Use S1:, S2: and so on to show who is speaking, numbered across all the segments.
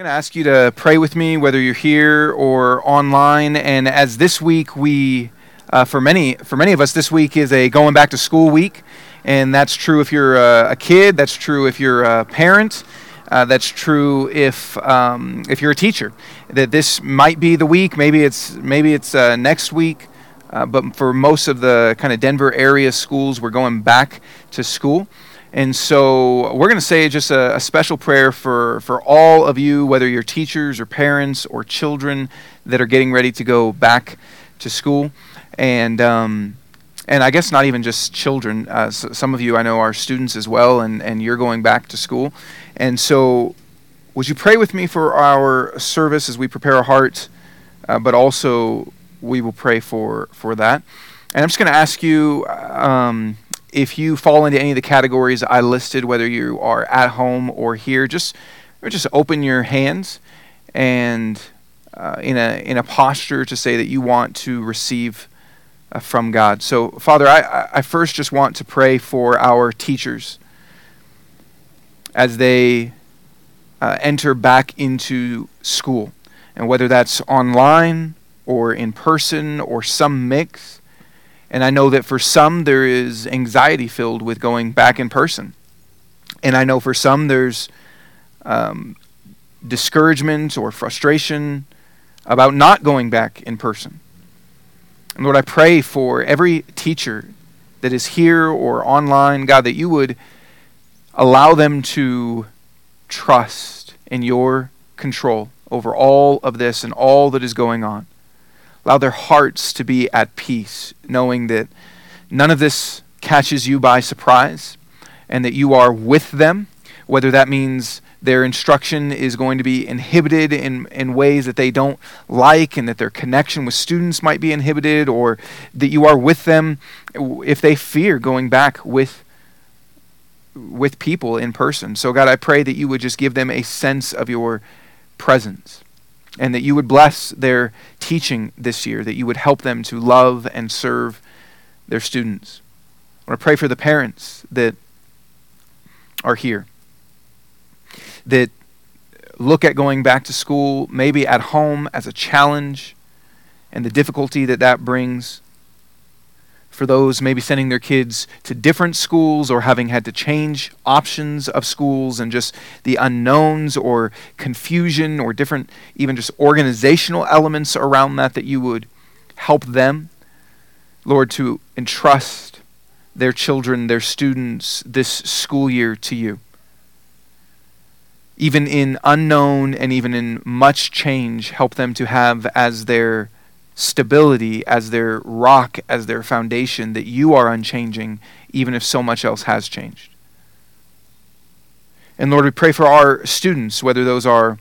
S1: I'm going to ask you to pray with me, whether you're here or online. And as this week, we, uh, for many, for many of us, this week is a going back to school week, and that's true if you're a, a kid. That's true if you're a parent. Uh, that's true if um, if you're a teacher. That this might be the week. Maybe it's maybe it's uh, next week. Uh, but for most of the kind of Denver area schools, we're going back to school. And so we're going to say just a, a, special prayer for, for all of you, whether you're teachers or parents or children that are getting ready to go back to school. And, um, and I guess not even just children. Uh, some of you I know are students as well, and, and you're going back to school. And so would you pray with me for our service as we prepare our hearts, uh, but also we will pray for, for that. And I'm just going to ask you. Um, if you fall into any of the categories I listed, whether you are at home or here, just just open your hands and uh, in a in a posture to say that you want to receive uh, from God. So, Father, I, I first just want to pray for our teachers as they uh, enter back into school, and whether that's online or in person or some mix. And I know that for some, there is anxiety filled with going back in person. And I know for some, there's um, discouragement or frustration about not going back in person. And Lord, I pray for every teacher that is here or online, God, that you would allow them to trust in your control over all of this and all that is going on. Allow their hearts to be at peace, knowing that none of this catches you by surprise and that you are with them, whether that means their instruction is going to be inhibited in, in ways that they don't like and that their connection with students might be inhibited, or that you are with them if they fear going back with with people in person. So God, I pray that you would just give them a sense of your presence and that you would bless their teaching this year, that you would help them to love and serve their students. I want to pray for the parents that are here, that look at going back to school, maybe at home, as a challenge and the difficulty that that brings for those maybe sending their kids to different schools or having had to change options of schools and just the unknowns or confusion or different, even just organizational elements around that, that you would help them, Lord, to entrust their children, their students, this school year to you. Even in unknown and even in much change, help them to have as their stability as their rock, as their foundation, that you are unchanging, even if so much else has changed. And Lord, we pray for our students, whether those are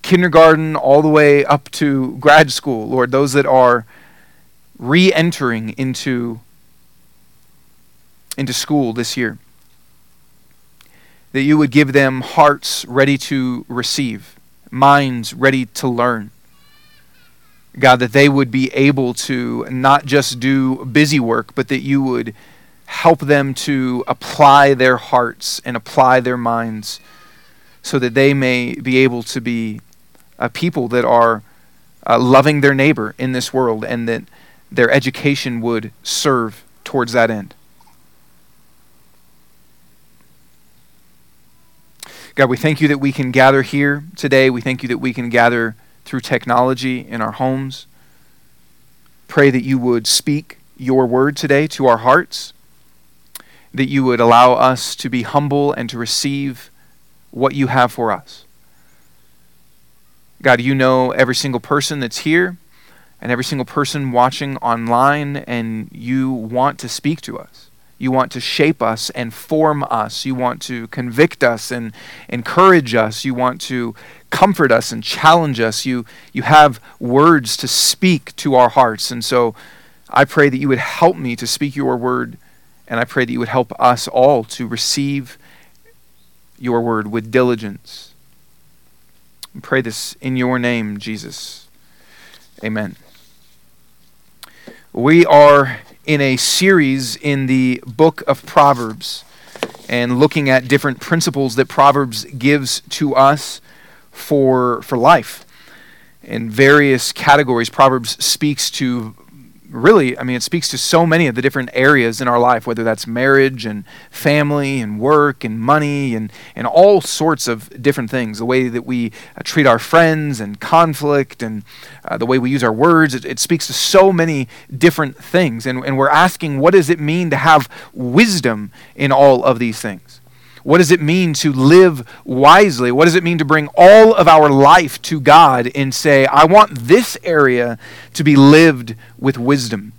S1: kindergarten all the way up to grad school, Lord, those that are re entering into, into school this year. That you would give them hearts ready to receive, minds ready to learn God, that they would be able to not just do busy work, but that you would help them to apply their hearts and apply their minds so that they may be able to be a people that are uh, loving their neighbor in this world and that their education would serve towards that end. God, we thank you that we can gather here today. We thank you that we can gather through technology in our homes. Pray that you would speak your word today to our hearts, that you would allow us to be humble and to receive what you have for us. God, you know every single person that's here and every single person watching online, and you want to speak to us. You want to shape us and form us. You want to convict us and encourage us. You want to comfort us and challenge us. You, you have words to speak to our hearts. And so I pray that you would help me to speak your word, and I pray that you would help us all to receive your word with diligence. Pray this in your name, Jesus. Amen. We are in a series in the book of Proverbs and looking at different principles that Proverbs gives to us for, for life. In various categories, Proverbs speaks to really, I mean, it speaks to so many of the different areas in our life, whether that's marriage and family and work and money and, and all sorts of different things. The way that we uh, treat our friends and conflict and uh, the way we use our words, it, it, speaks to so many different things. And, and we're asking, what does it mean to have wisdom in all of these things? What does it mean to live wisely? What does it mean to bring all of our life to God and say, I want this area to be lived with wisdom?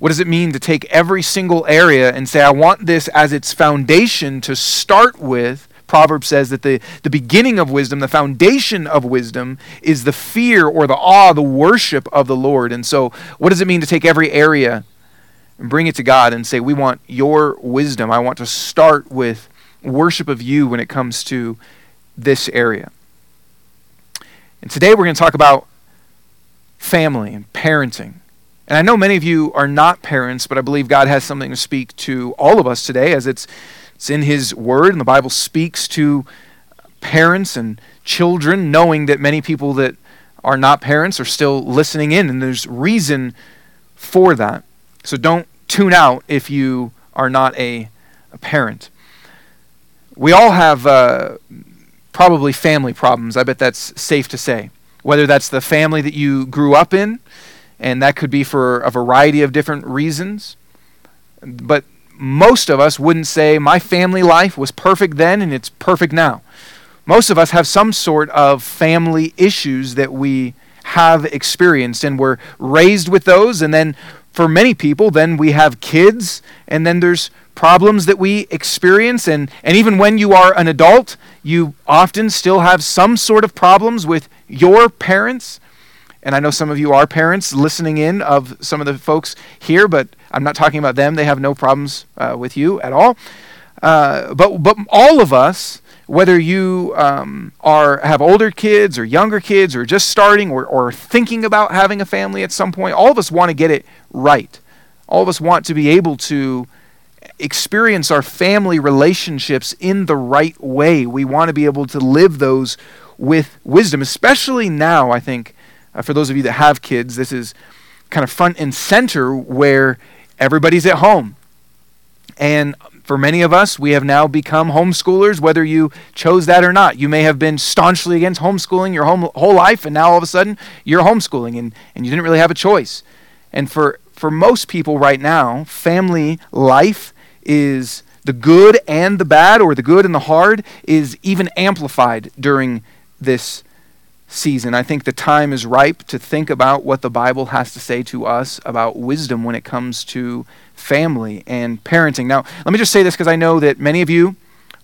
S1: What does it mean to take every single area and say, I want this as its foundation to start with? Proverbs says that the, the beginning of wisdom, the foundation of wisdom, is the fear or the awe, the worship of the Lord. And so, what does it mean to take every area and bring it to God and say, We want your wisdom? I want to start with worship of you when it comes to this area. And today we're going to talk about family and parenting. And I know many of you are not parents, but I believe God has something to speak to all of us today as it's, it's in His Word, and the Bible speaks to parents and children, knowing that many people that are not parents are still listening in, and there's reason for that. So don't tune out if you are not a, a parent we all have uh, probably family problems. I bet that's safe to say. Whether that's the family that you grew up in, and that could be for a variety of different reasons. But most of us wouldn't say, My family life was perfect then and it's perfect now. Most of us have some sort of family issues that we have experienced, and we're raised with those. And then for many people, then we have kids, and then there's problems that we experience. And, and even when you are an adult, you often still have some sort of problems with your parents. And I know some of you are parents listening in of some of the folks here, but I'm not talking about them. They have no problems uh, with you at all. Uh, but, but all of us, whether you um, are have older kids or younger kids or just starting or, or thinking about having a family at some point, all of us want to get it right. All of us want to be able to experience our family relationships in the right way. We want to be able to live those with wisdom, especially now, I think, uh, for those of you that have kids, this is kind of front and center where everybody's at home. And for many of us, we have now become homeschoolers, whether you chose that or not. You may have been staunchly against homeschooling your whole, whole life, and now all of a sudden you're homeschooling and, and you didn't really have a choice. And for, for most people right now, family life is the good and the bad, or the good and the hard, is even amplified during this season. I think the time is ripe to think about what the Bible has to say to us about wisdom when it comes to family and parenting. Now, let me just say this because I know that many of you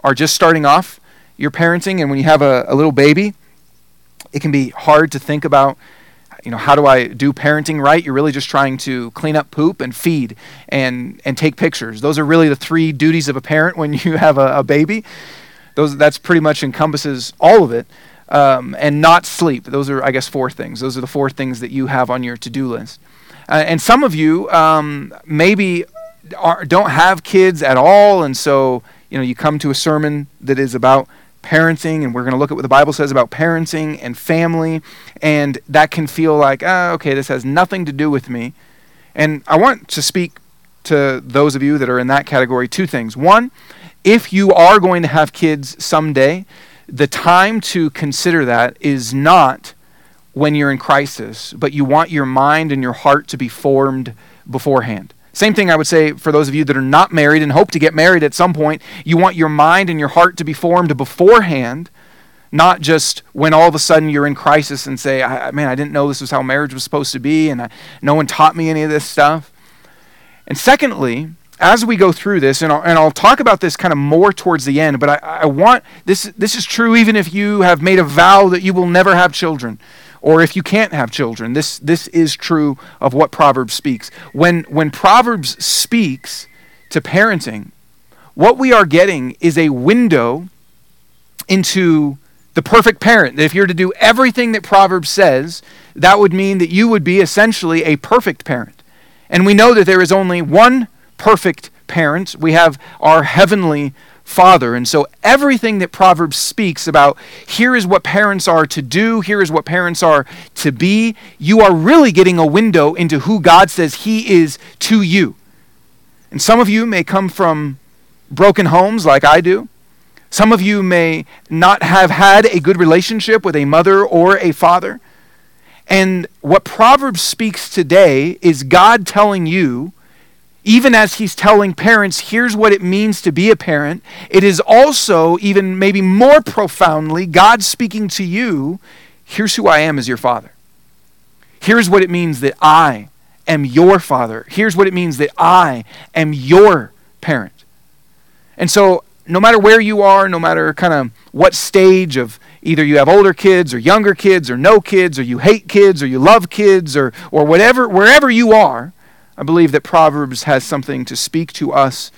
S1: are just starting off your parenting, and when you have a, a little baby, it can be hard to think about you know, how do I do parenting right? You're really just trying to clean up poop and feed and, and take pictures. Those are really the three duties of a parent when you have a, a baby. Those, that's pretty much encompasses all of it. Um, and not sleep. Those are, I guess, four things. Those are the four things that you have on your to do list. Uh, and some of you um, maybe are, don't have kids at all, and so you know you come to a sermon that is about parenting, and we're going to look at what the Bible says about parenting and family, and that can feel like, oh, okay, this has nothing to do with me. And I want to speak to those of you that are in that category two things. One, if you are going to have kids someday, the time to consider that is not when you're in crisis, but you want your mind and your heart to be formed beforehand. Same thing I would say for those of you that are not married and hope to get married at some point. You want your mind and your heart to be formed beforehand, not just when all of a sudden you're in crisis and say, man, I didn't know this was how marriage was supposed to be, and I, no one taught me any of this stuff. And secondly, as we go through this, and I'll, and I'll talk about this kind of more towards the end, but I, I want this, this is true even if you have made a vow that you will never have children or if you can't have children. This, this is true of what Proverbs speaks. When, when Proverbs speaks to parenting, what we are getting is a window into the perfect parent. If you're to do everything that Proverbs says, that would mean that you would be essentially a perfect parent. And we know that there is only one perfect parent. We have our heavenly father. And so everything that Proverbs speaks about, here is what parents are to do, here is what parents are to be, you are really getting a window into who God says He is to you. And some of you may come from broken homes like I do. Some of you may not have had a good relationship with a mother or a father. And what Proverbs speaks today is God telling you even as he's telling parents, here's what it means to be a parent, it is also, even maybe more profoundly, God speaking to you, here's who I am as your father. Here's what it means that I am your father. Here's what it means that I am your parent. And so, no matter where you are, no matter kind of what stage of either you have older kids or younger kids or no kids or you hate kids or you love kids or, or whatever, wherever you are, I believe that Proverbs has something to speak to us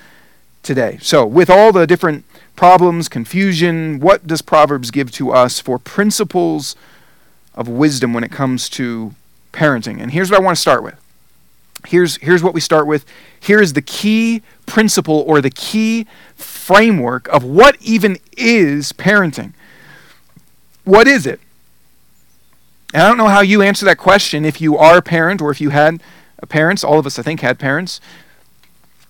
S1: today. So, with all the different problems, confusion, what does Proverbs give to us for principles of wisdom when it comes to parenting? And here's what I want to start with. Here's, here's what we start with. Here is the key principle or the key framework of what even is parenting. What is it? And I don't know how you answer that question if you are a parent or if you had parents. All of us, I think, had parents.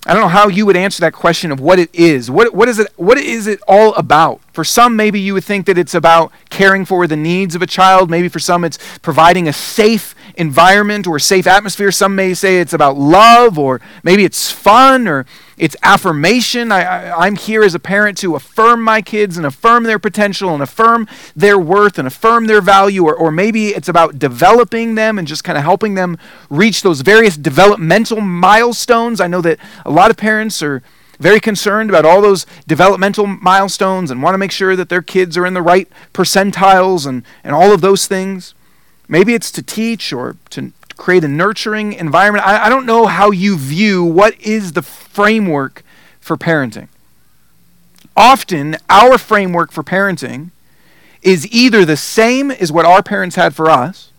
S1: I don't know how you would answer that question of what it is. What, what, is it, what is it all about? For some, maybe you would think that it's about caring for the needs of a child. Maybe for some, it's providing a safe environment or safe atmosphere. Some may say it's about love, or maybe it's fun, or it's affirmation. I, am here as a parent to affirm my kids and affirm their potential and affirm their worth and affirm their value. Or, or maybe it's about developing them and just kind of helping them reach those various developmental milestones. I know that a lot of parents are very concerned about all those developmental milestones and want to make sure that their kids are in the right percentiles and, and all of those things. Maybe it's to teach or to create a nurturing environment. I, I don't know how you view what is the framework for parenting. Often, our framework for parenting is either the same as what our parents had for us,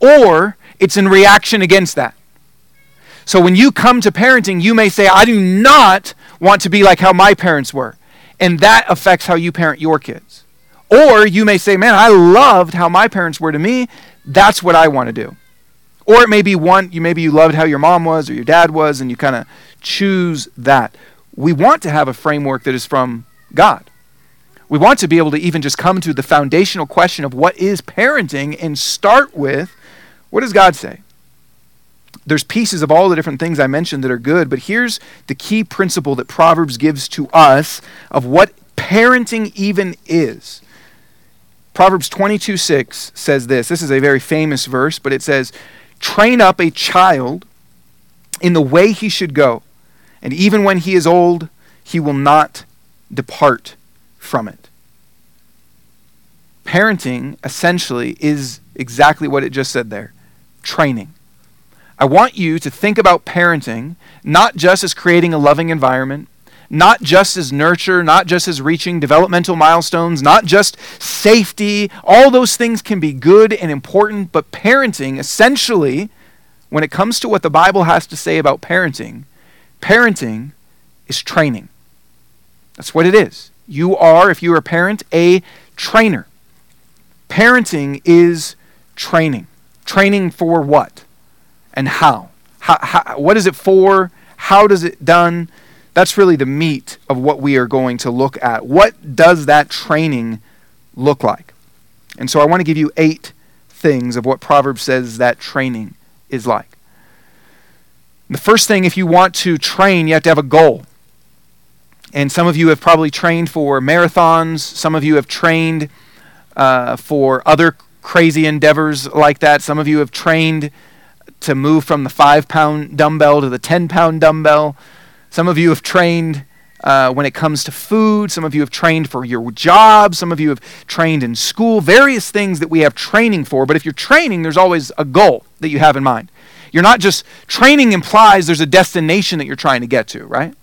S1: or it's in reaction against that. So when you come to parenting, you may say, I do not want to be like how my parents were. And that affects how you parent your kids. Or you may say, Man, I loved how my parents were to me. That's what I want to do. Or it may be one, you maybe you loved how your mom was or your dad was, and you kind of choose that. We want to have a framework that is from God. We want to be able to even just come to the foundational question of what is parenting and start with what does God say? There's pieces of all the different things I mentioned that are good, but here's the key principle that Proverbs gives to us of what parenting even is. Proverbs 22 6 says this. This is a very famous verse, but it says, Train up a child in the way he should go, and even when he is old, he will not depart from it. Parenting, essentially, is exactly what it just said there training. I want you to think about parenting not just as creating a loving environment, not just as nurture, not just as reaching developmental milestones, not just safety. All those things can be good and important, but parenting, essentially, when it comes to what the Bible has to say about parenting, parenting is training. That's what it is. You are, if you're a parent, a trainer. Parenting is training. Training for what and how? how, how what is it for? How does it done? That's really the meat of what we are going to look at. What does that training look like? And so I want to give you eight things of what Proverbs says that training is like. The first thing, if you want to train, you have to have a goal. And some of you have probably trained for marathons, some of you have trained uh, for other crazy endeavors like that. Some of you have trained to move from the five pound dumbbell to the 10 pound dumbbell. Some of you have trained uh, when it comes to food. Some of you have trained for your job. Some of you have trained in school. Various things that we have training for. But if you're training, there's always a goal that you have in mind. You're not just training implies there's a destination that you're trying to get to, right?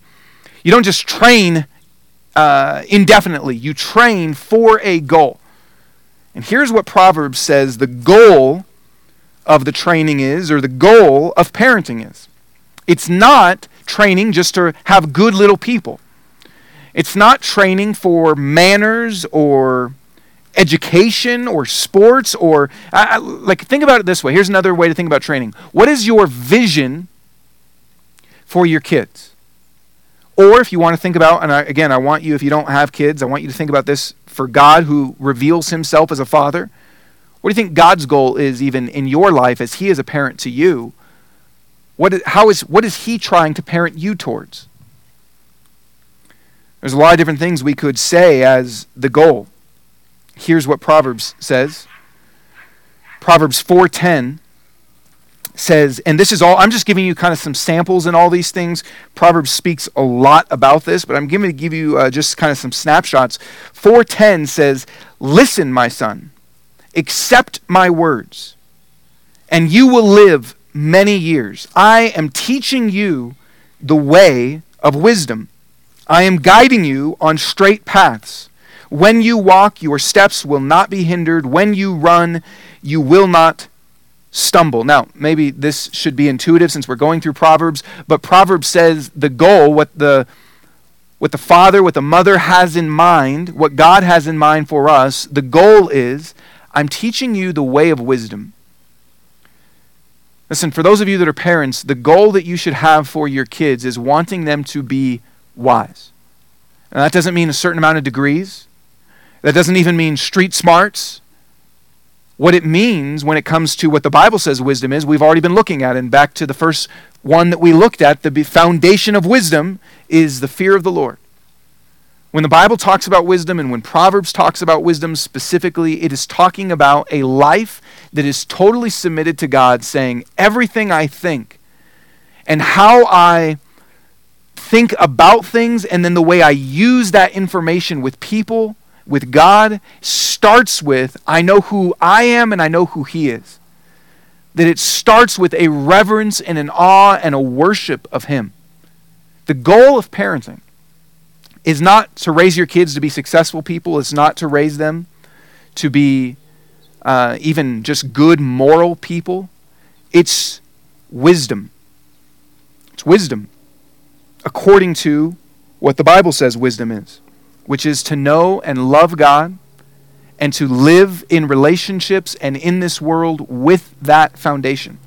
S1: You don't just train uh, indefinitely. You train for a goal. And here's what Proverbs says the goal of the training is, or the goal of parenting is. It's not training just to have good little people. It's not training for manners or education or sports or I, I, like think about it this way. Here's another way to think about training. What is your vision for your kids? Or if you want to think about, and I, again, I want you, if you don't have kids, I want you to think about this for God who reveals himself as a father. What do you think God's goal is, even in your life, as He is a parent to you? What is, how is, what is He trying to parent you towards? There's a lot of different things we could say as the goal. Here's what Proverbs says. Proverbs 4:10 says, and this is all I'm just giving you kind of some samples in all these things. Proverbs speaks a lot about this, but I'm going to give you uh, just kind of some snapshots. 4:10 says, "Listen, my son, accept my words, and you will live many years. I am teaching you the way of wisdom." I am guiding you on straight paths. When you walk, your steps will not be hindered. When you run, you will not stumble. Now, maybe this should be intuitive since we're going through Proverbs, but Proverbs says the goal, what the what the father, what the mother has in mind, what God has in mind for us, the goal is I'm teaching you the way of wisdom. Listen, for those of you that are parents, the goal that you should have for your kids is wanting them to be wise. And that doesn't mean a certain amount of degrees. That doesn't even mean street smarts. What it means when it comes to what the Bible says wisdom is, we've already been looking at. And back to the first one that we looked at, the foundation of wisdom is the fear of the Lord. When the Bible talks about wisdom and when Proverbs talks about wisdom specifically, it is talking about a life that is totally submitted to God, saying, Everything I think and how I think about things and then the way I use that information with people, with God, starts with I know who I am and I know who He is. That it starts with a reverence and an awe and a worship of Him. The goal of parenting is not to raise your kids to be successful people, it's not to raise them to be uh, even just good moral people. It's wisdom. It's wisdom according to what the Bible says wisdom is, which is to know and love God and to live in relationships and in this world with that foundation.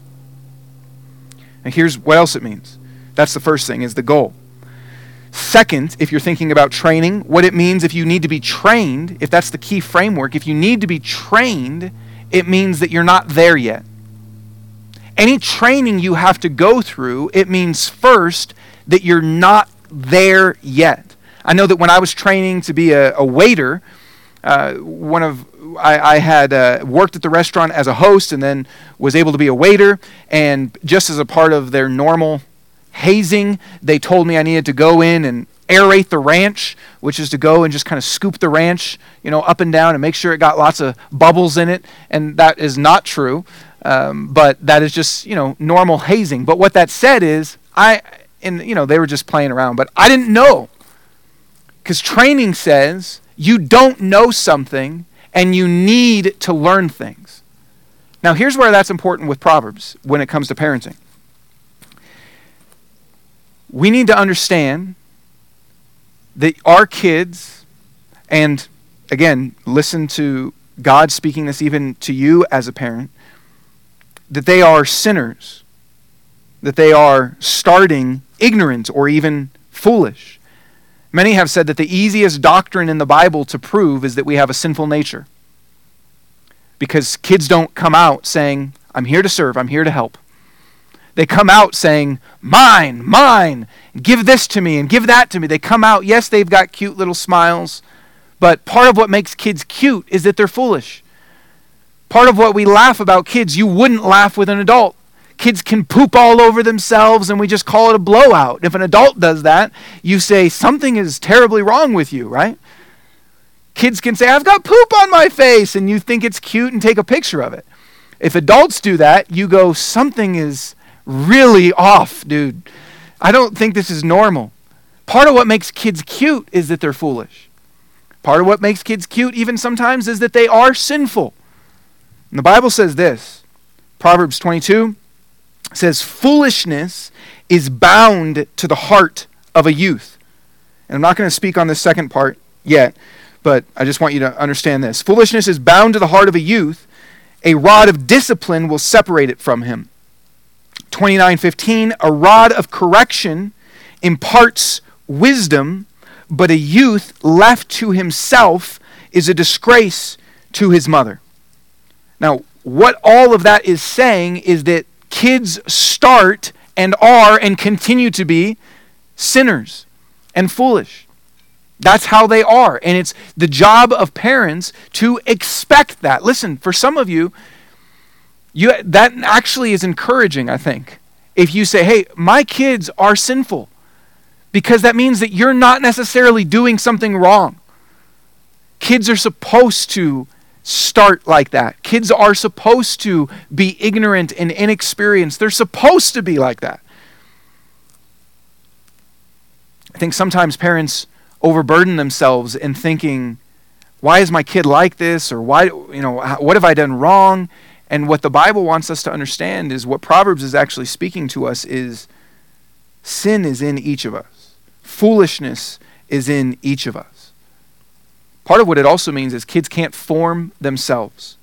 S1: And here's what else it means. That's the first thing is the goal. Second, if you're thinking about training, what it means if you need to be trained, if that's the key framework, if you need to be trained, it means that you're not there yet. Any training you have to go through, it means first that you're not there yet. I know that when I was training to be a, a waiter, uh, one of I, I had uh, worked at the restaurant as a host and then was able to be a waiter. And just as a part of their normal hazing, they told me I needed to go in and aerate the ranch, which is to go and just kind of scoop the ranch, you know, up and down and make sure it got lots of bubbles in it. And that is not true, um, but that is just you know normal hazing. But what that said is, I and you know they were just playing around but i didn't know because training says you don't know something and you need to learn things now here's where that's important with proverbs when it comes to parenting we need to understand that our kids and again listen to god speaking this even to you as a parent that they are sinners that they are starting ignorant or even foolish. Many have said that the easiest doctrine in the Bible to prove is that we have a sinful nature. Because kids don't come out saying, I'm here to serve, I'm here to help. They come out saying, Mine, mine, give this to me and give that to me. They come out, yes, they've got cute little smiles, but part of what makes kids cute is that they're foolish. Part of what we laugh about kids, you wouldn't laugh with an adult kids can poop all over themselves and we just call it a blowout. If an adult does that, you say something is terribly wrong with you, right? Kids can say, I've got poop on my face, and you think it's cute and take a picture of it. If adults do that, you go, something is really off, dude. I don't think this is normal. Part of what makes kids cute is that they're foolish. Part of what makes kids cute, even sometimes, is that they are sinful. And the Bible says this Proverbs 22 says, Foolishness is bound to the heart of a youth, And I'm not going to speak on this second part yet, but I just want you to understand this. Foolishness is bound to the heart of a youth. A rod of discipline will separate it from him. 29:15 A rod of correction imparts wisdom, but a youth left to himself is a disgrace to his mother. Now, what all of that is saying is that kids start and are and continue to be sinners and foolish. That's how they are. And it's the job of parents to expect that. Listen, for some of you, you that actually is encouraging, I think. If you say, "Hey, my kids are sinful." Because that means that you're not necessarily doing something wrong. Kids are supposed to start like that. Kids are supposed to be ignorant and inexperienced. They're supposed to be like that. I think sometimes parents overburden themselves in thinking, why is my kid like this? Or why, you know, what have I done wrong? And what the Bible wants us to understand is what Proverbs is actually speaking to us is sin is in each of us. Foolishness is in each of us. Part of what it also means is kids can't form themselves.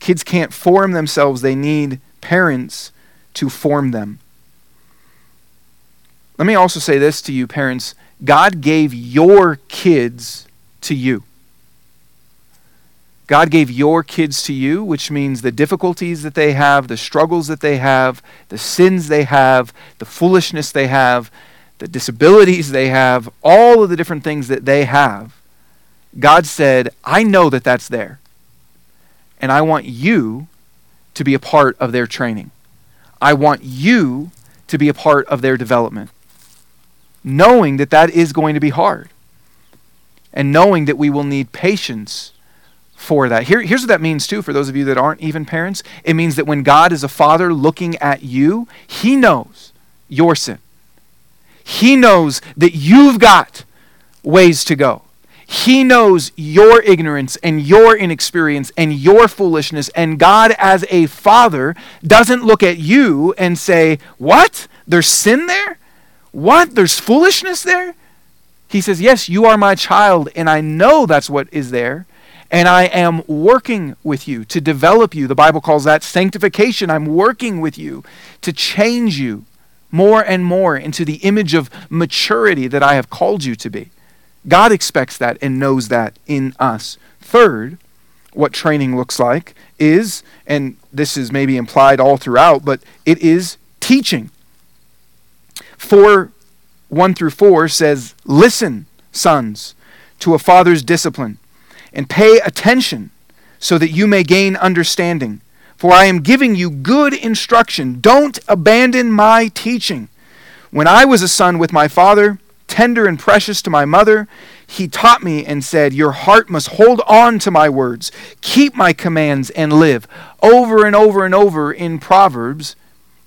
S1: Kids can't form themselves. They need parents to form them. Let me also say this to you, parents God gave your kids to you. God gave your kids to you, which means the difficulties that they have, the struggles that they have, the sins they have, the foolishness they have, the disabilities they have, all of the different things that they have. God said, I know that that's there. And I want you to be a part of their training. I want you to be a part of their development knowing that that is going to be hard and knowing that we will need patience for that. Here, here's what that means, too, for those of you that aren't even parents. It means that when God is a father looking at you, he knows your sin. He knows that you've got ways to go. He knows your ignorance and your inexperience and your foolishness. And God, as a father, doesn't look at you and say, What? There's sin there? What? There's foolishness there? He says, Yes, you are my child, and I know that's what is there. And I am working with you to develop you. The Bible calls that sanctification. I'm working with you to change you more and more into the image of maturity that I have called you to be. God expects that and knows that in us. Third, what training looks like is, and this is maybe implied all throughout, but it is teaching. 4 1 through 4 says, Listen, sons, to a father's discipline, and pay attention so that you may gain understanding. For I am giving you good instruction. Don't abandon my teaching. When I was a son with my father, tender and precious to my mother, he taught me and said, Your heart must hold on to my words, keep my commands, and live. Over and over and over in Proverbs,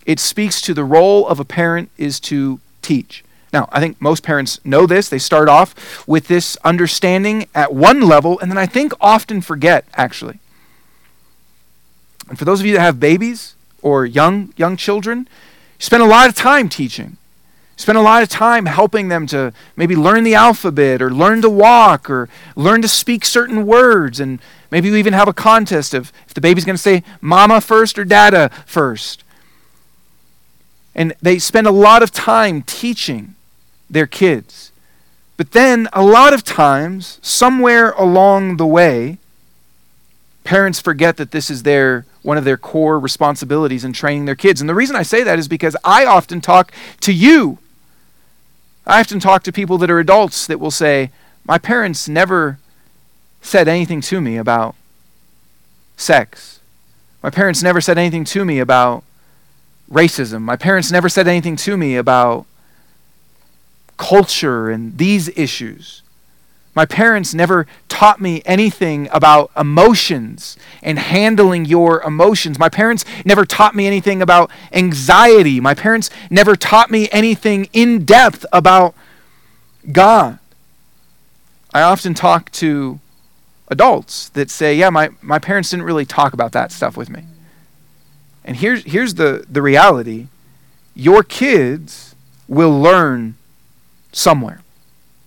S1: it speaks to the role of a parent is to teach. Now, I think most parents know this. They start off with this understanding at one level, and then I think often forget, actually. And for those of you that have babies or young, young children, you spend a lot of time teaching. You spend a lot of time helping them to maybe learn the alphabet or learn to walk or learn to speak certain words. And maybe we even have a contest of if the baby's going to say mama first or dada first. And they spend a lot of time teaching their kids. But then, a lot of times, somewhere along the way, parents forget that this is their one of their core responsibilities in training their kids. And the reason I say that is because I often talk to you. I often talk to people that are adults that will say, My parents never said anything to me about sex. My parents never said anything to me about racism. My parents never said anything to me about culture and these issues. My parents never taught me anything about emotions and handling your emotions. My parents never taught me anything about anxiety. My parents never taught me anything in depth about God. I often talk to adults that say, Yeah, my, my parents didn't really talk about that stuff with me. And here's, here's the, the reality your kids will learn somewhere.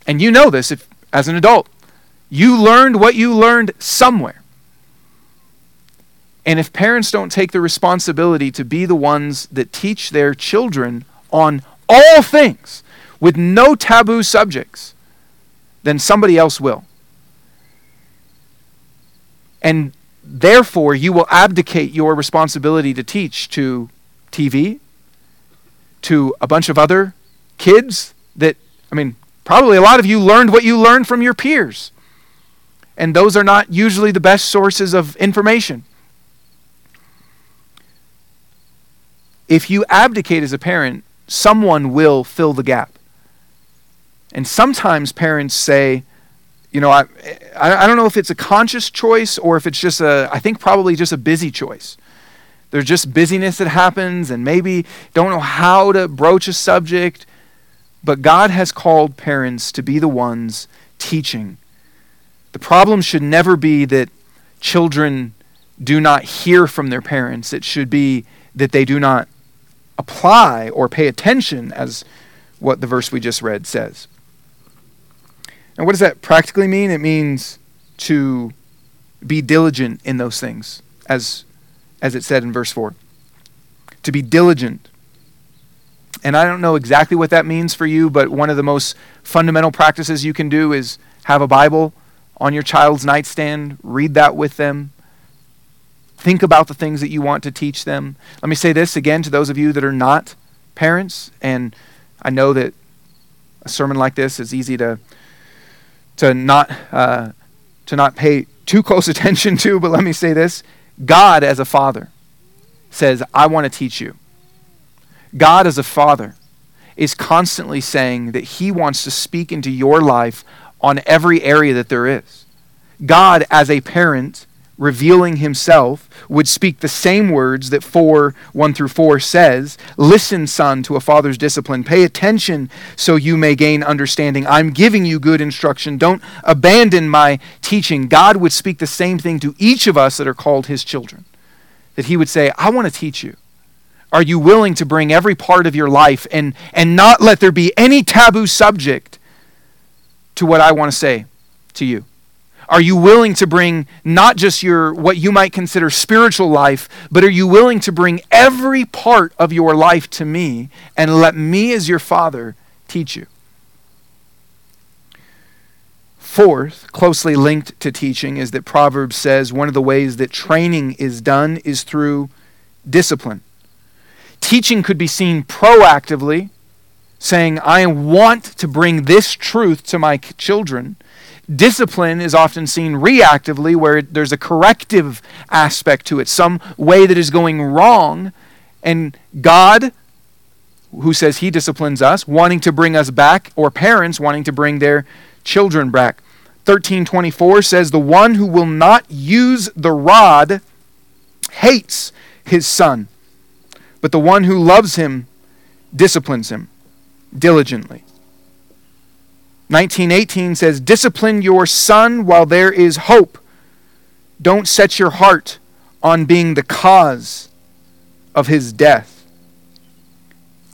S1: And you know this if, as an adult. You learned what you learned somewhere. And if parents don't take the responsibility to be the ones that teach their children on all things with no taboo subjects, then somebody else will. And therefore, you will abdicate your responsibility to teach to TV, to a bunch of other kids that, I mean, probably a lot of you learned what you learned from your peers. And those are not usually the best sources of information. If you abdicate as a parent, someone will fill the gap. And sometimes parents say, you know, I, I don't know if it's a conscious choice or if it's just a, I think probably just a busy choice. There's just busyness that happens and maybe don't know how to broach a subject. But God has called parents to be the ones teaching. The problem should never be that children do not hear from their parents. It should be that they do not apply or pay attention, as what the verse we just read says. And what does that practically mean? It means to be diligent in those things, as, as it said in verse 4. To be diligent. And I don't know exactly what that means for you, but one of the most fundamental practices you can do is have a Bible on your child's nightstand, read that with them, think about the things that you want to teach them. Let me say this again to those of you that are not parents, and I know that a sermon like this is easy to to not uh, to not pay too close attention to, but let me say this: God, as a father, says, "I want to teach you." God, as a father, is constantly saying that He wants to speak into your life on every area that there is. God, as a parent, revealing himself, would speak the same words that 4 1 through 4 says Listen, son, to a father's discipline. Pay attention so you may gain understanding. I'm giving you good instruction. Don't abandon my teaching. God would speak the same thing to each of us that are called his children. That he would say, I want to teach you. Are you willing to bring every part of your life and, and not let there be any taboo subject to what I want to say to you? Are you willing to bring not just your what you might consider spiritual life, but are you willing to bring every part of your life to me and let me as your father teach you? Fourth, closely linked to teaching is that Proverbs says one of the ways that training is done is through discipline. Teaching could be seen proactively, saying, I want to bring this truth to my children Discipline is often seen reactively, where there's a corrective aspect to it, some way that is going wrong. And God, who says He disciplines us, wanting to bring us back, or parents wanting to bring their children back. 1324 says, The one who will not use the rod hates his son, but the one who loves him disciplines him diligently. 1918 says, Discipline your son while there is hope. Don't set your heart on being the cause of his death.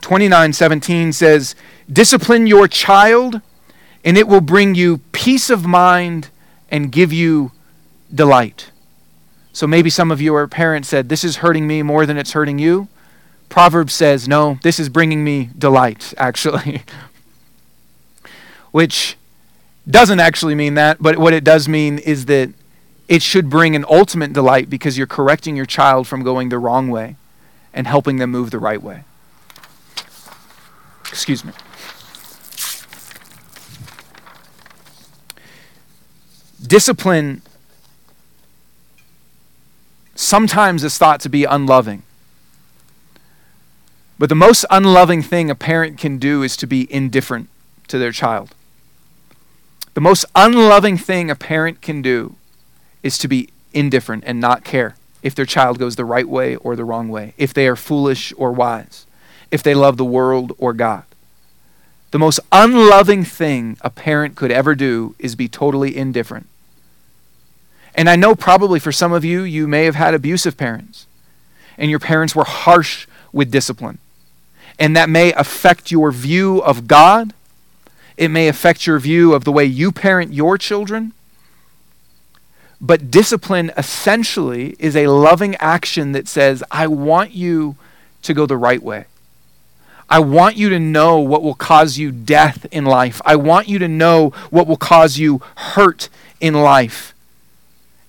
S1: 2917 says, Discipline your child, and it will bring you peace of mind and give you delight. So maybe some of your parents said, This is hurting me more than it's hurting you. Proverbs says, No, this is bringing me delight, actually. which doesn't actually mean that, but what it does mean is that it should bring an ultimate delight because you're correcting your child from going the wrong way and helping them move the right way. Excuse me. Discipline sometimes is thought to be unloving. But the most unloving thing a parent can do is to be indifferent to their child. The most unloving thing a parent can do is to be indifferent and not care if their child goes the right way or the wrong way, if they are foolish or wise, if they love the world or God. The most unloving thing a parent could ever do is be totally indifferent. And I know probably for some of you, you may have had abusive parents, and your parents were harsh with discipline. And that may affect your view of God it may affect your view of the way you parent your children. But discipline essentially is a loving action that says, I want you to go the right way. I want you to know what will cause you death in life. I want you to know what will cause you hurt in life.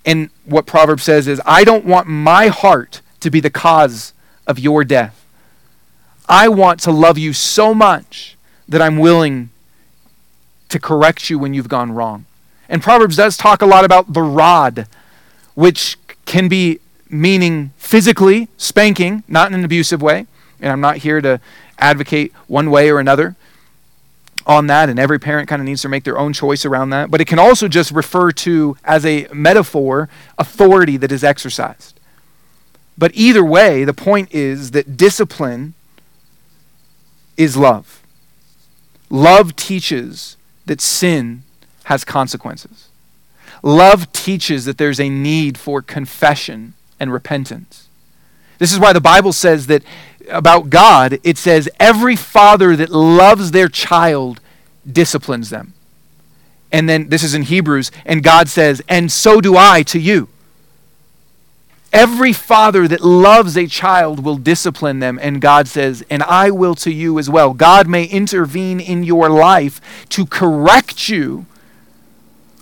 S1: And what Proverbs says is, I don't want my heart to be the cause of your death. I want to love you so much that I'm willing to correct you when you've gone wrong. And Proverbs does talk a lot about the rod, which can be meaning physically spanking, not in an abusive way. And I'm not here to advocate one way or another on that, and every parent kind of needs to make their own choice around that. But it can also just refer to, as a metaphor, authority that is exercised. But either way, the point is that discipline is love. Love teaches that sin has consequences. Love teaches that there's a need for confession and repentance. This is why the Bible says that about God, it says, every father that loves their child disciplines them. And then this is in Hebrews, and God says, and so do I to you. Every father that loves a child will discipline them, and God says, and I will to you as well. God may intervene in your life to correct you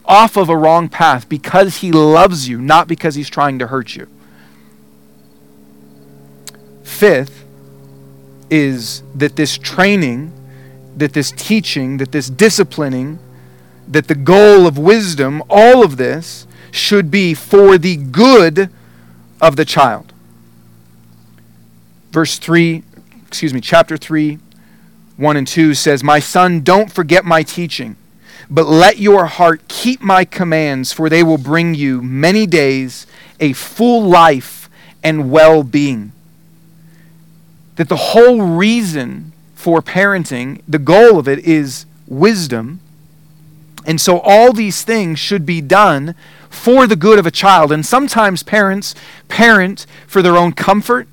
S1: off of a wrong path because he loves you, not because he's trying to hurt you. Fifth, is that this training, that this teaching, that this disciplining, that the goal of wisdom, all of this should be for the good of the child. Verse 3, excuse me, chapter 3, 1 and 2 says, My son, don't forget my teaching, but let your heart keep my commands, for they will bring you many days, a full life, and well being that the whole reason for parenting, the goal of it is wisdom. And so all these things should be done for the good of a child. And sometimes parents parent for their own comfort.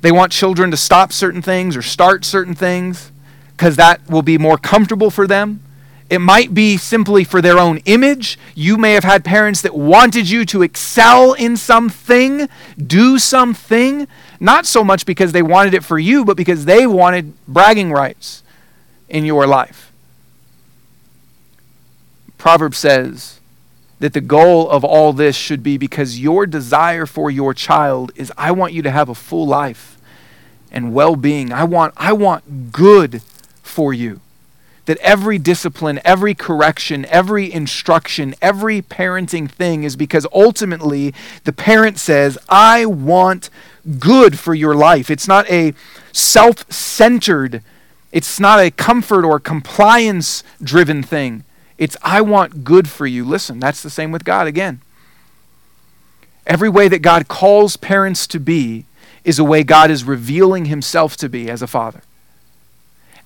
S1: They want children to stop certain things or start certain things because that will be more comfortable for them. It might be simply for their own image. You may have had parents that wanted you to excel in something, do something, not so much because they wanted it for you, but because they wanted bragging rights in your life. Proverb says that the goal of all this should be because your desire for your child is I want you to have a full life and well-being. I want I want good for you that every discipline, every correction, every instruction, every parenting thing is because ultimately the parent says, I want good for your life. It's not a self centered, it's not a comfort or compliance driven thing. It's, I want good for you. Listen, that's the same with God again. Every way that God calls parents to be is a way God is revealing himself to be as a father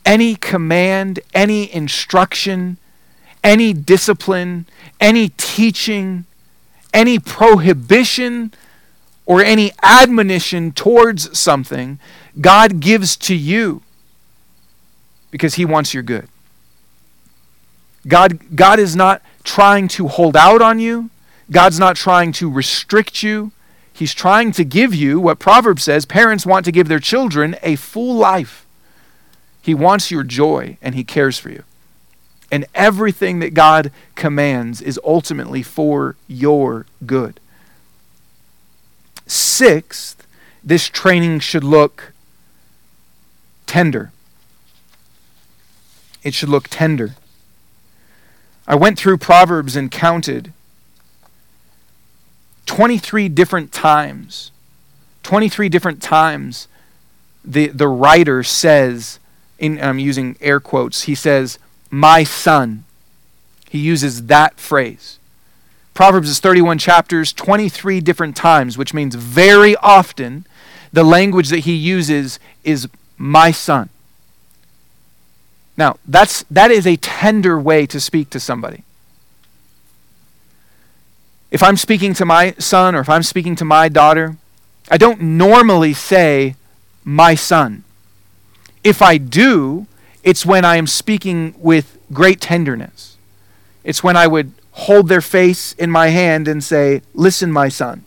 S1: any command, any instruction, any discipline, any teaching, any prohibition, or any admonition towards something, God gives to you because He wants your good. God, God is not trying to hold out on you. God's not trying to restrict you. He's trying to give you what Proverbs says parents want to give their children a full life. He wants your joy and He cares for you. And everything that God commands is ultimately for your good. Sixth, this training should look tender. It should look tender. I went through Proverbs and counted 23 different times. 23 different times the, the writer says, in, I'm using air quotes, he says, My son. He uses that phrase. Proverbs is 31 chapters, 23 different times, which means very often the language that he uses is my son. Now, that's, that is a tender way to speak to somebody. If I'm speaking to my son or if I'm speaking to my daughter, I don't normally say, my son. If I do, it's when I am speaking with great tenderness. It's when I would hold their face in my hand and say, Listen, my son.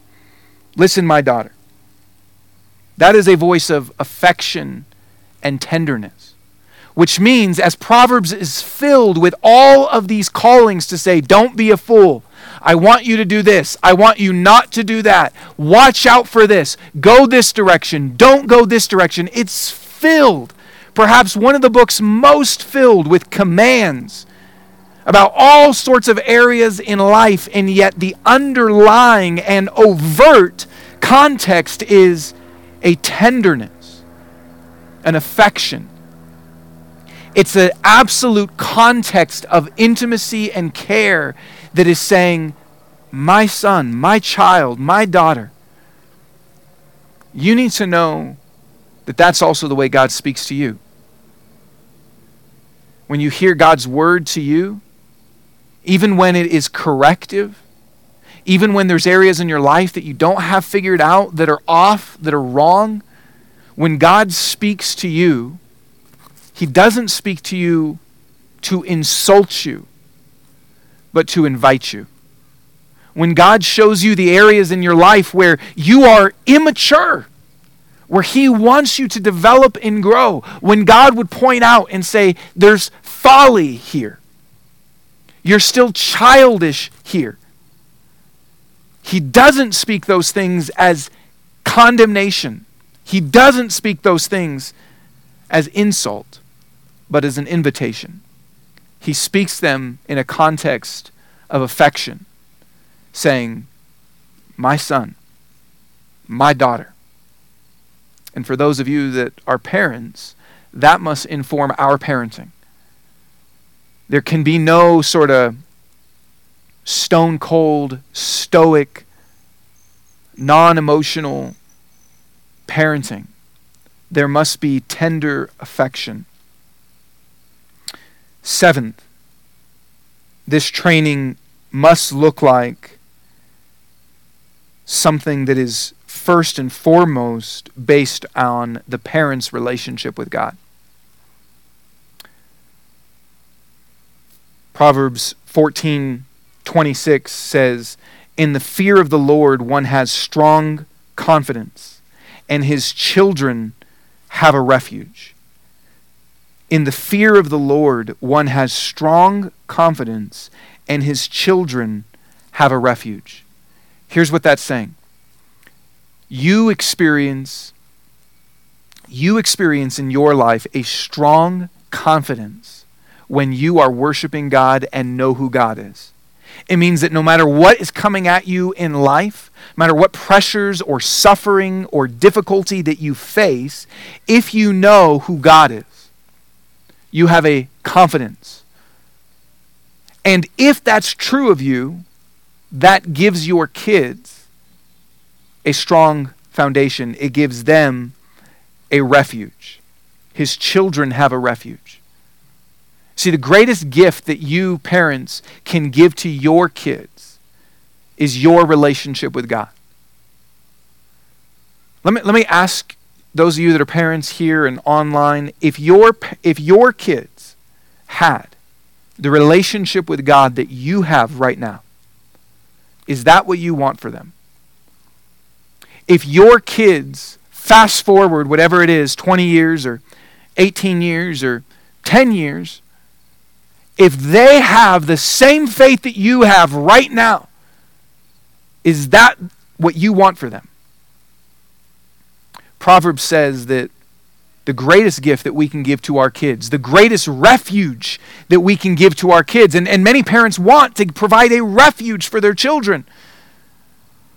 S1: Listen, my daughter. That is a voice of affection and tenderness. Which means, as Proverbs is filled with all of these callings to say, Don't be a fool. I want you to do this. I want you not to do that. Watch out for this. Go this direction. Don't go this direction. It's filled, perhaps one of the books most filled with commands about all sorts of areas in life, and yet the underlying and overt context is a tenderness, an affection. It's an absolute context of intimacy and care that is saying, My son, my child, my daughter, you need to know that that's also the way God speaks to you. When you hear God's word to you, even when it is corrective, even when there's areas in your life that you don't have figured out, that are off, that are wrong, when God speaks to you, He doesn't speak to you to insult you, but to invite you. When God shows you the areas in your life where you are immature, where He wants you to develop and grow, when God would point out and say, There's folly here, you're still childish here. He doesn't speak those things as condemnation. He doesn't speak those things as insult, but as an invitation. He speaks them in a context of affection, saying, My son, my daughter. And for those of you that are parents, that must inform our parenting. There can be no sort of stone cold, stoic, non emotional parenting. There must be tender affection. Seventh, this training must look like something that is first and foremost based on the parent's relationship with God. Proverbs 14 26 says, In the fear of the Lord one has strong confidence, and his children have a refuge. In the fear of the Lord one has strong confidence, and his children have a refuge. Here's what that's saying. You experience you experience in your life a strong confidence when you are worshiping God and know who God is. It means that no matter what is coming at you in life, no matter what pressures or suffering or difficulty that you face, if you know who God is, you have a confidence. And if that's true of you, that gives your kids a strong foundation. It gives them a refuge. His children have a refuge. See, the greatest gift that you parents can give to your kids is your relationship with God. Let me, let me ask those of you that are parents here and online if your, if your kids had the relationship with God that you have right now, is that what you want for them? If your kids fast forward, whatever it is, 20 years or 18 years or 10 years, if they have the same faith that you have right now, is that what you want for them? Proverbs says that the greatest gift that we can give to our kids, the greatest refuge that we can give to our kids, and, and many parents want to provide a refuge for their children.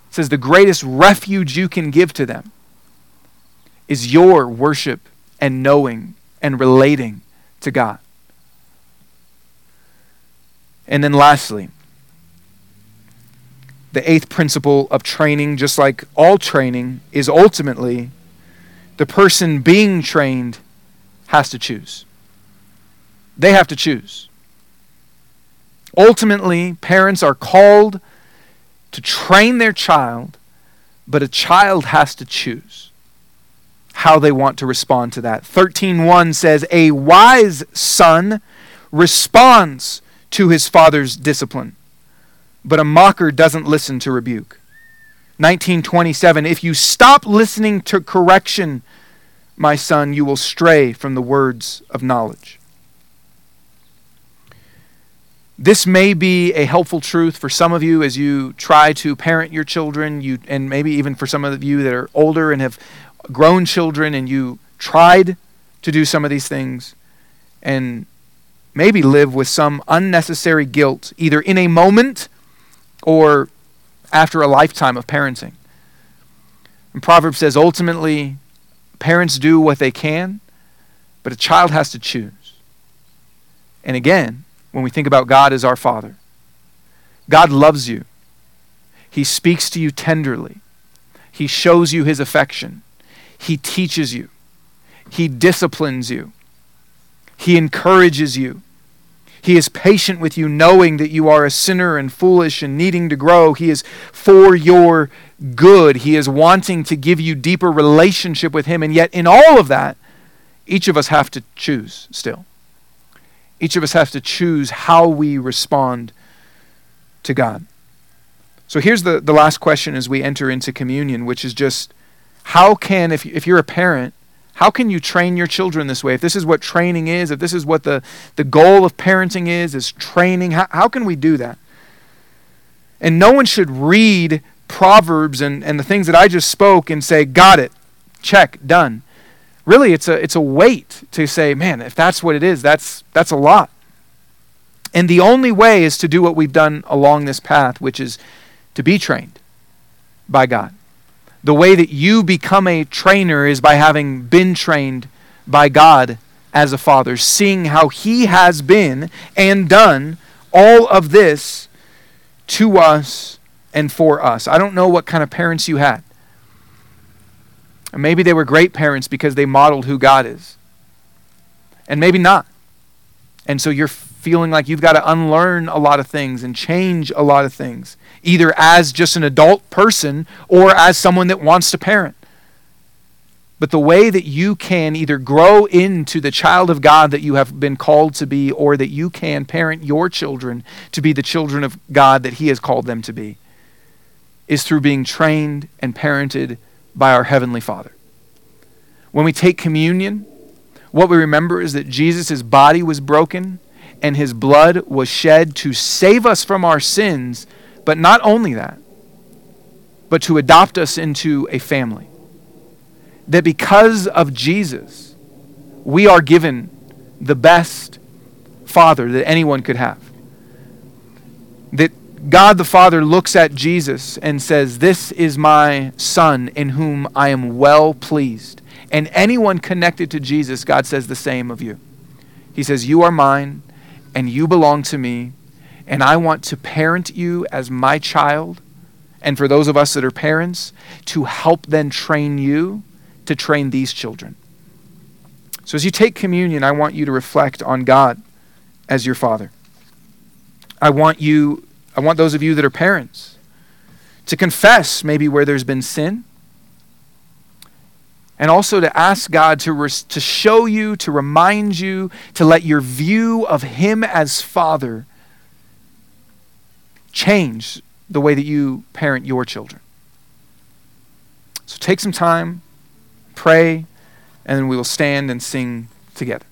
S1: It says the greatest refuge you can give to them is your worship and knowing and relating to God. And then lastly, the eighth principle of training, just like all training, is ultimately the person being trained has to choose. They have to choose. Ultimately, parents are called to train their child, but a child has to choose how they want to respond to that. 13:1 says, "A wise son responds to his father's discipline, but a mocker doesn't listen to rebuke. 1927 If you stop listening to correction, my son, you will stray from the words of knowledge. This may be a helpful truth for some of you as you try to parent your children, you, and maybe even for some of you that are older and have grown children and you tried to do some of these things and maybe live with some unnecessary guilt, either in a moment or after a lifetime of parenting. And Proverbs says ultimately, parents do what they can, but a child has to choose. And again, when we think about God as our Father. God loves you. He speaks to you tenderly. He shows you his affection. He teaches you. He disciplines you. He encourages you. He is patient with you, knowing that you are a sinner and foolish and needing to grow. He is for your good. He is wanting to give you deeper relationship with Him. And yet, in all of that, each of us have to choose still. Each of us has to choose how we respond to God. So here's the, the last question as we enter into communion, which is just how can, if, if you're a parent, how can you train your children this way? If this is what training is, if this is what the, the goal of parenting is, is training, how, how can we do that? And no one should read Proverbs and, and the things that I just spoke and say, got it, check, done really it's a it's a weight to say, man, if that's what it is, that's that's a lot. And the only way is to do what we've done along this path, which is to be trained by God. The way that you become a trainer is by having been trained by God as a father, seeing how he has been and done all of this to us and for us. I don't know what kind of parents you had. Maybe they were great parents because they modeled who God is. And maybe not. And so you're feeling like you've got to unlearn a lot of things and change a lot of things, either as just an adult person or as someone that wants to parent. But the way that you can either grow into the child of God that you have been called to be, or that you can parent your children to be the children of God that He has called them to be, is through being trained and parented by our Heavenly Father. When we take communion, what we remember is that Jesus' body was broken and his blood was shed to save us from our sins, but not only that, but to adopt us into a family. That because of Jesus, we are given the best father that anyone could have. That God the Father looks at Jesus and says, This is my Son in whom I am well pleased. And anyone connected to Jesus, God says the same of you. He says, You are mine, and you belong to me, and I want to parent you as my child. And for those of us that are parents, to help then train you to train these children. So as you take communion, I want you to reflect on God as your Father. I want you I want those of you that are parents to confess maybe where there's been sin and also to ask God to, res- to show you, to remind you, to let your view of Him as Father change the way that you parent your children. So take some time, pray, and then we will stand and sing together.